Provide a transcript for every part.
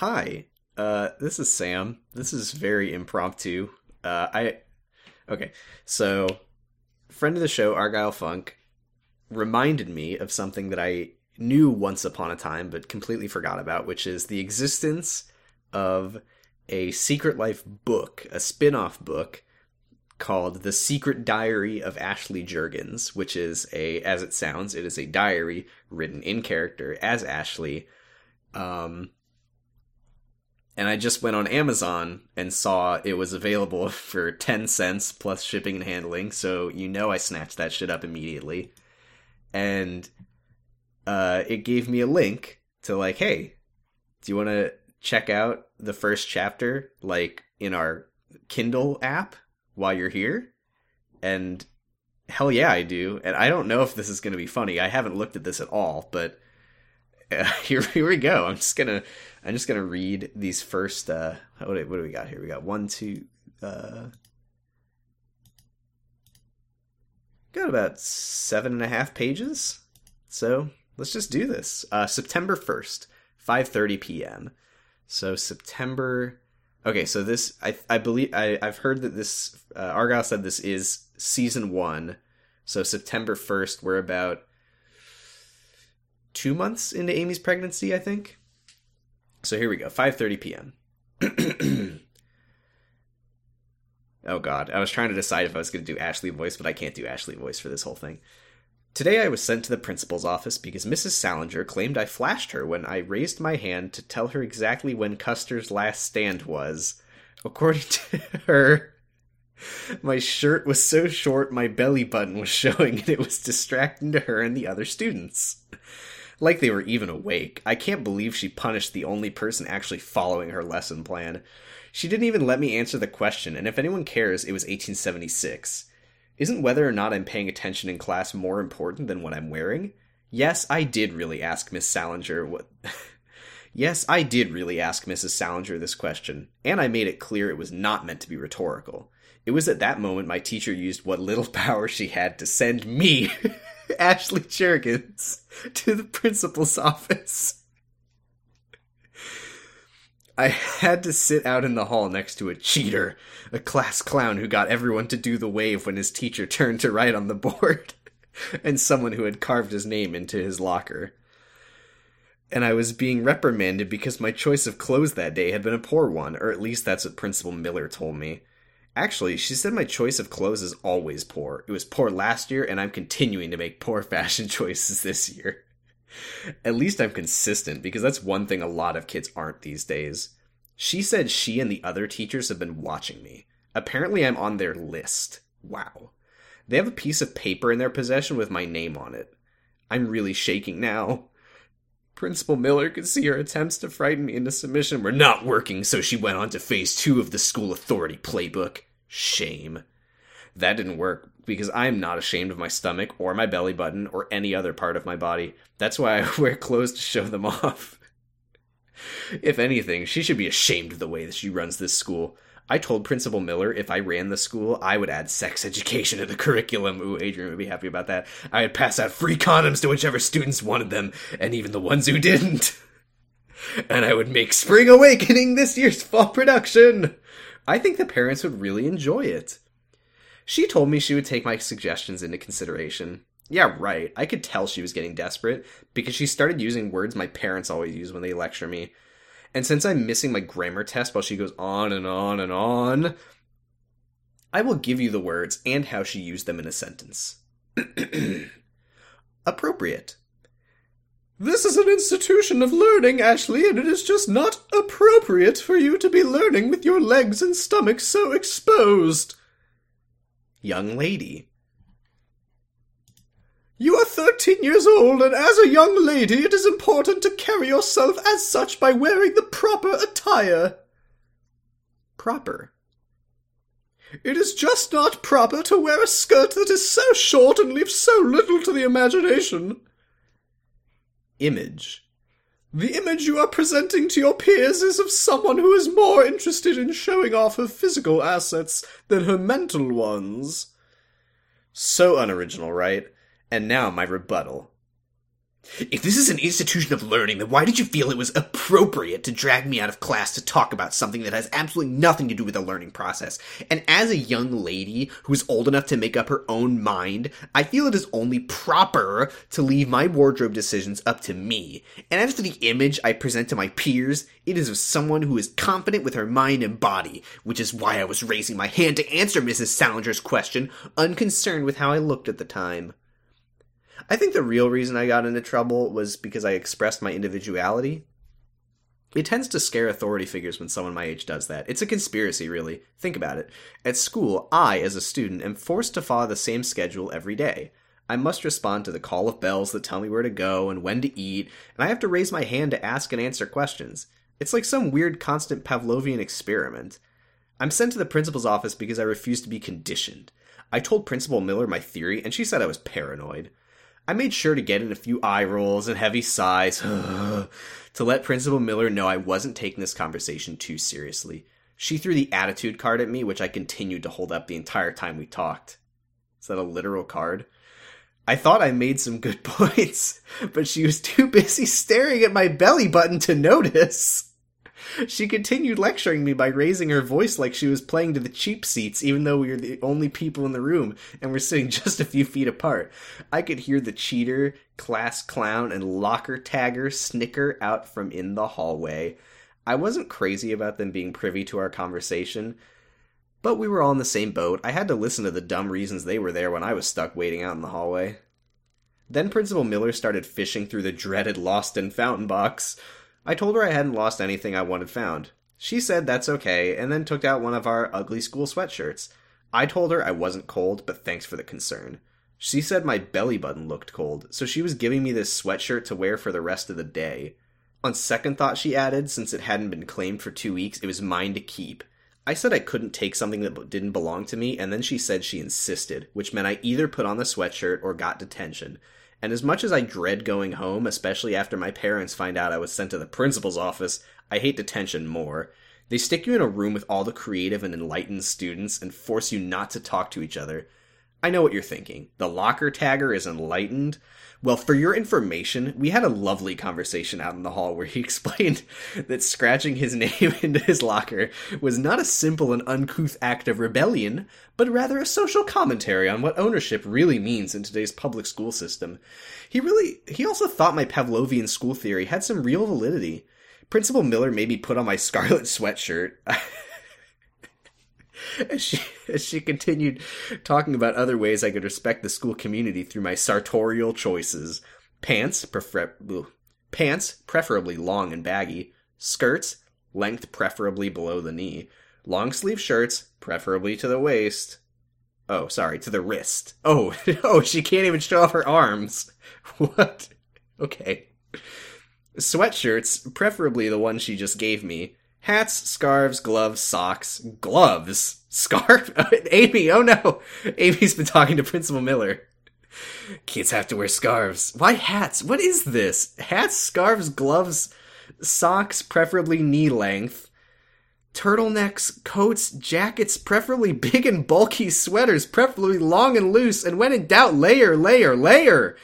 Hi, uh, this is Sam. This is very impromptu. Uh, I okay, so friend of the show, Argyle Funk, reminded me of something that I knew once upon a time but completely forgot about, which is the existence of a Secret Life book, a spin-off book called The Secret Diary of Ashley Juergens, which is a as it sounds, it is a diary written in character as Ashley. Um and I just went on Amazon and saw it was available for 10 cents plus shipping and handling, so you know I snatched that shit up immediately. And uh, it gave me a link to like, hey, do you want to check out the first chapter like in our Kindle app while you're here? And hell yeah, I do. And I don't know if this is going to be funny. I haven't looked at this at all, but uh, here, here we go. I'm just gonna I'm just gonna read these first. Uh, what, do, what do we got here? We got one, two. Uh, got about seven and a half pages. So let's just do this. Uh, September first, five thirty p.m. So September. Okay, so this I I believe I I've heard that this uh, Argyle said this is season one. So September first, we're about two months into Amy's pregnancy, I think. So here we go, 5:30 p.m. oh God, I was trying to decide if I was going to do Ashley voice, but I can't do Ashley voice for this whole thing. Today I was sent to the principal's office because Mrs. Salinger claimed I flashed her when I raised my hand to tell her exactly when Custer's last stand was. According to her, my shirt was so short my belly button was showing and it was distracting to her and the other students like they were even awake. I can't believe she punished the only person actually following her lesson plan. She didn't even let me answer the question, and if anyone cares, it was 1876. Isn't whether or not I'm paying attention in class more important than what I'm wearing? Yes, I did really ask Miss Salinger what. yes, I did really ask Mrs. Salinger this question, and I made it clear it was not meant to be rhetorical. It was at that moment my teacher used what little power she had to send me Ashley Juergens to the principal's office. I had to sit out in the hall next to a cheater, a class clown who got everyone to do the wave when his teacher turned to write on the board, and someone who had carved his name into his locker. And I was being reprimanded because my choice of clothes that day had been a poor one, or at least that's what Principal Miller told me. Actually, she said my choice of clothes is always poor. It was poor last year, and I'm continuing to make poor fashion choices this year. At least I'm consistent, because that's one thing a lot of kids aren't these days. She said she and the other teachers have been watching me. Apparently, I'm on their list. Wow. They have a piece of paper in their possession with my name on it. I'm really shaking now. Principal Miller could see her attempts to frighten me into submission were not working, so she went on to phase two of the school authority playbook shame. That didn't work because I'm not ashamed of my stomach or my belly button or any other part of my body. That's why I wear clothes to show them off. if anything, she should be ashamed of the way that she runs this school. I told Principal Miller if I ran the school, I would add sex education to the curriculum. Ooh, Adrian would be happy about that. I would pass out free condoms to whichever students wanted them, and even the ones who didn't. and I would make Spring Awakening this year's fall production. I think the parents would really enjoy it. She told me she would take my suggestions into consideration. Yeah, right. I could tell she was getting desperate because she started using words my parents always use when they lecture me. And since I'm missing my grammar test while she goes on and on and on, I will give you the words and how she used them in a sentence. Appropriate. This is an institution of learning, Ashley, and it is just not appropriate for you to be learning with your legs and stomach so exposed. Young lady. You are 13 years old, and as a young lady, it is important to carry yourself as such by wearing the proper attire. Proper. It is just not proper to wear a skirt that is so short and leaves so little to the imagination. Image. The image you are presenting to your peers is of someone who is more interested in showing off her physical assets than her mental ones. So unoriginal, right? And now my rebuttal. If this is an institution of learning, then why did you feel it was appropriate to drag me out of class to talk about something that has absolutely nothing to do with the learning process? And as a young lady who is old enough to make up her own mind, I feel it is only proper to leave my wardrobe decisions up to me. And as for the image I present to my peers, it is of someone who is confident with her mind and body, which is why I was raising my hand to answer Mrs. Salinger's question, unconcerned with how I looked at the time. I think the real reason I got into trouble was because I expressed my individuality. It tends to scare authority figures when someone my age does that. It's a conspiracy, really. Think about it. At school, I, as a student, am forced to follow the same schedule every day. I must respond to the call of bells that tell me where to go and when to eat, and I have to raise my hand to ask and answer questions. It's like some weird constant Pavlovian experiment. I'm sent to the principal's office because I refuse to be conditioned. I told Principal Miller my theory, and she said I was paranoid. I made sure to get in a few eye rolls and heavy sighs to let Principal Miller know I wasn't taking this conversation too seriously. She threw the attitude card at me, which I continued to hold up the entire time we talked. Is that a literal card? I thought I made some good points, but she was too busy staring at my belly button to notice. She continued lecturing me by raising her voice like she was playing to the cheap seats, even though we were the only people in the room and were sitting just a few feet apart. I could hear the cheater, class clown, and locker tagger snicker out from in the hallway. I wasn't crazy about them being privy to our conversation, but we were all in the same boat. I had to listen to the dumb reasons they were there when I was stuck waiting out in the hallway. Then Principal Miller started fishing through the dreaded lost and fountain box. I told her I hadn't lost anything I wanted found. She said that's okay, and then took out one of our ugly school sweatshirts. I told her I wasn't cold, but thanks for the concern. She said my belly button looked cold, so she was giving me this sweatshirt to wear for the rest of the day. On second thought, she added, since it hadn't been claimed for two weeks, it was mine to keep. I said I couldn't take something that didn't belong to me, and then she said she insisted, which meant I either put on the sweatshirt or got detention. And as much as I dread going home, especially after my parents find out I was sent to the principal's office, I hate detention more. They stick you in a room with all the creative and enlightened students and force you not to talk to each other. I know what you're thinking. The locker tagger is enlightened. Well, for your information, we had a lovely conversation out in the hall where he explained that scratching his name into his locker was not a simple and uncouth act of rebellion, but rather a social commentary on what ownership really means in today's public school system. He really, he also thought my Pavlovian school theory had some real validity. Principal Miller made me put on my scarlet sweatshirt. as she as she continued talking about other ways I could respect the school community through my sartorial choices: pants, prefer- pants preferably long and baggy, skirts length preferably below the knee, long sleeve shirts preferably to the waist. Oh, sorry, to the wrist. Oh, oh, she can't even show off her arms. What? Okay. Sweatshirts, preferably the one she just gave me, Hats, scarves, gloves, socks, gloves, scarf. Amy, oh no, Amy's been talking to Principal Miller. Kids have to wear scarves. Why hats? What is this? Hats, scarves, gloves, socks, preferably knee length. Turtlenecks, coats, jackets, preferably big and bulky sweaters, preferably long and loose, and when in doubt, layer, layer, layer.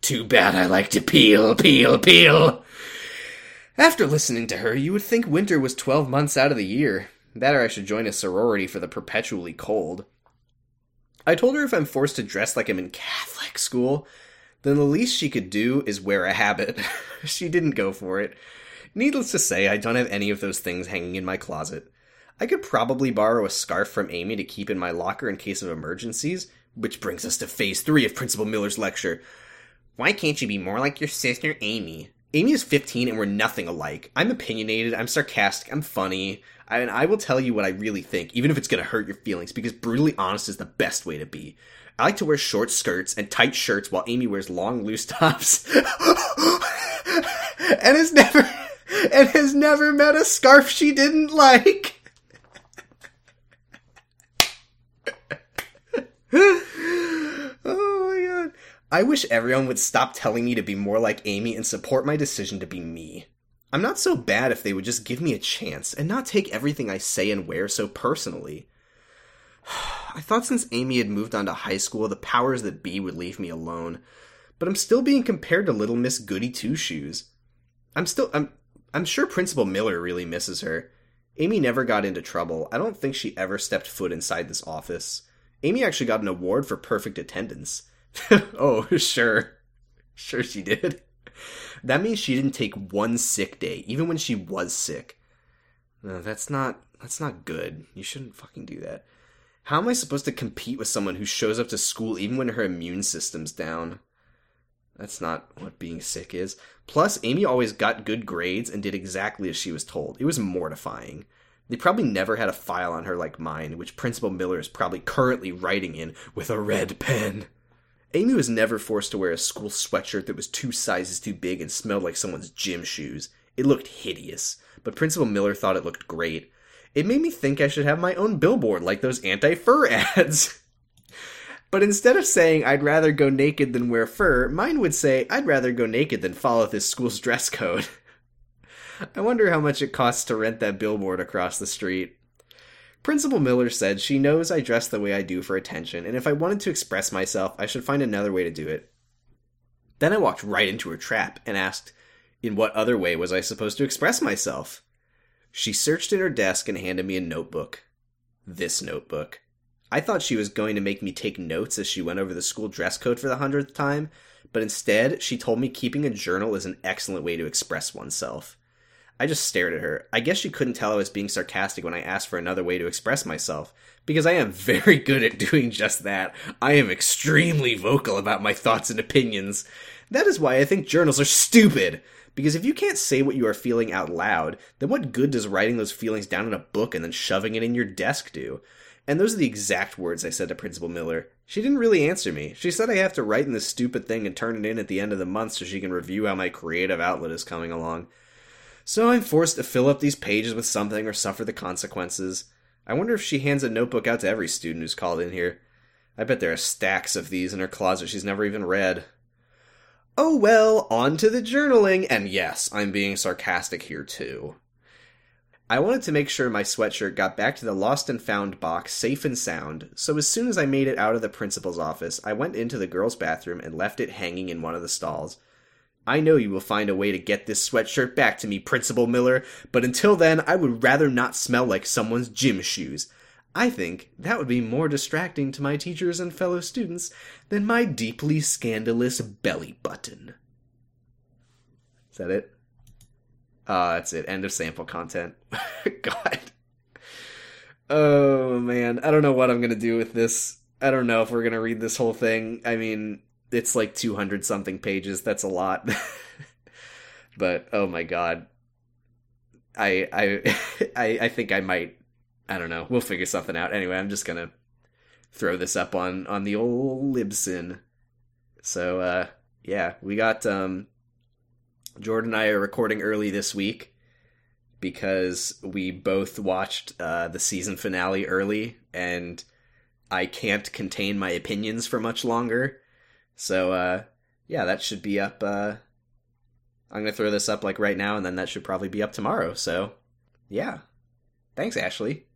Too bad I like to peel, peel, peel. After listening to her, you would think winter was 12 months out of the year. That or I should join a sorority for the perpetually cold. I told her if I'm forced to dress like I'm in Catholic school, then the least she could do is wear a habit. she didn't go for it. Needless to say, I don't have any of those things hanging in my closet. I could probably borrow a scarf from Amy to keep in my locker in case of emergencies, which brings us to phase three of Principal Miller's lecture. Why can't you be more like your sister Amy? Amy is 15 and we're nothing alike. I'm opinionated, I'm sarcastic, I'm funny, and I will tell you what I really think, even if it's gonna hurt your feelings, because brutally honest is the best way to be. I like to wear short skirts and tight shirts while Amy wears long, loose tops. and has never and has never met a scarf she didn't like. I wish everyone would stop telling me to be more like Amy and support my decision to be me. I'm not so bad if they would just give me a chance and not take everything I say and wear so personally. I thought since Amy had moved on to high school, the powers that be would leave me alone. but I'm still being compared to Little Miss Goody Two Shoes. I'm still I'm I'm sure Principal Miller really misses her. Amy never got into trouble. I don't think she ever stepped foot inside this office. Amy actually got an award for perfect attendance. oh, sure. Sure she did. That means she didn't take one sick day, even when she was sick. No, that's not that's not good. You shouldn't fucking do that. How am I supposed to compete with someone who shows up to school even when her immune system's down? That's not what being sick is. Plus, Amy always got good grades and did exactly as she was told. It was mortifying. They probably never had a file on her like mine, which Principal Miller is probably currently writing in with a red pen. Amy was never forced to wear a school sweatshirt that was two sizes too big and smelled like someone's gym shoes. It looked hideous, but Principal Miller thought it looked great. It made me think I should have my own billboard like those anti fur ads. But instead of saying I'd rather go naked than wear fur, mine would say I'd rather go naked than follow this school's dress code. I wonder how much it costs to rent that billboard across the street. Principal Miller said she knows I dress the way I do for attention, and if I wanted to express myself, I should find another way to do it. Then I walked right into her trap and asked, in what other way was I supposed to express myself? She searched in her desk and handed me a notebook. This notebook. I thought she was going to make me take notes as she went over the school dress code for the hundredth time, but instead, she told me keeping a journal is an excellent way to express oneself. I just stared at her. I guess she couldn't tell I was being sarcastic when I asked for another way to express myself, because I am very good at doing just that. I am extremely vocal about my thoughts and opinions. That is why I think journals are stupid. Because if you can't say what you are feeling out loud, then what good does writing those feelings down in a book and then shoving it in your desk do? And those are the exact words I said to Principal Miller. She didn't really answer me. She said I have to write in this stupid thing and turn it in at the end of the month so she can review how my creative outlet is coming along. So I'm forced to fill up these pages with something or suffer the consequences. I wonder if she hands a notebook out to every student who's called in here. I bet there are stacks of these in her closet she's never even read. Oh well, on to the journaling, and yes, I'm being sarcastic here too. I wanted to make sure my sweatshirt got back to the lost and found box safe and sound, so as soon as I made it out of the principal's office, I went into the girls' bathroom and left it hanging in one of the stalls. I know you will find a way to get this sweatshirt back to me, Principal Miller, but until then, I would rather not smell like someone's gym shoes. I think that would be more distracting to my teachers and fellow students than my deeply scandalous belly button. Is that it? Uh, that's it. End of sample content. God. Oh, man. I don't know what I'm going to do with this. I don't know if we're going to read this whole thing. I mean, it's like 200 something pages. That's a lot. but, oh my God. I, I, I, I think I might, I don't know. We'll figure something out. Anyway, I'm just going to throw this up on, on the old Libsyn. So, uh, yeah, we got, um, Jordan and I are recording early this week because we both watched uh, the season finale early, and I can't contain my opinions for much longer. So, uh, yeah, that should be up. Uh, I'm gonna throw this up like right now, and then that should probably be up tomorrow. So, yeah, thanks, Ashley.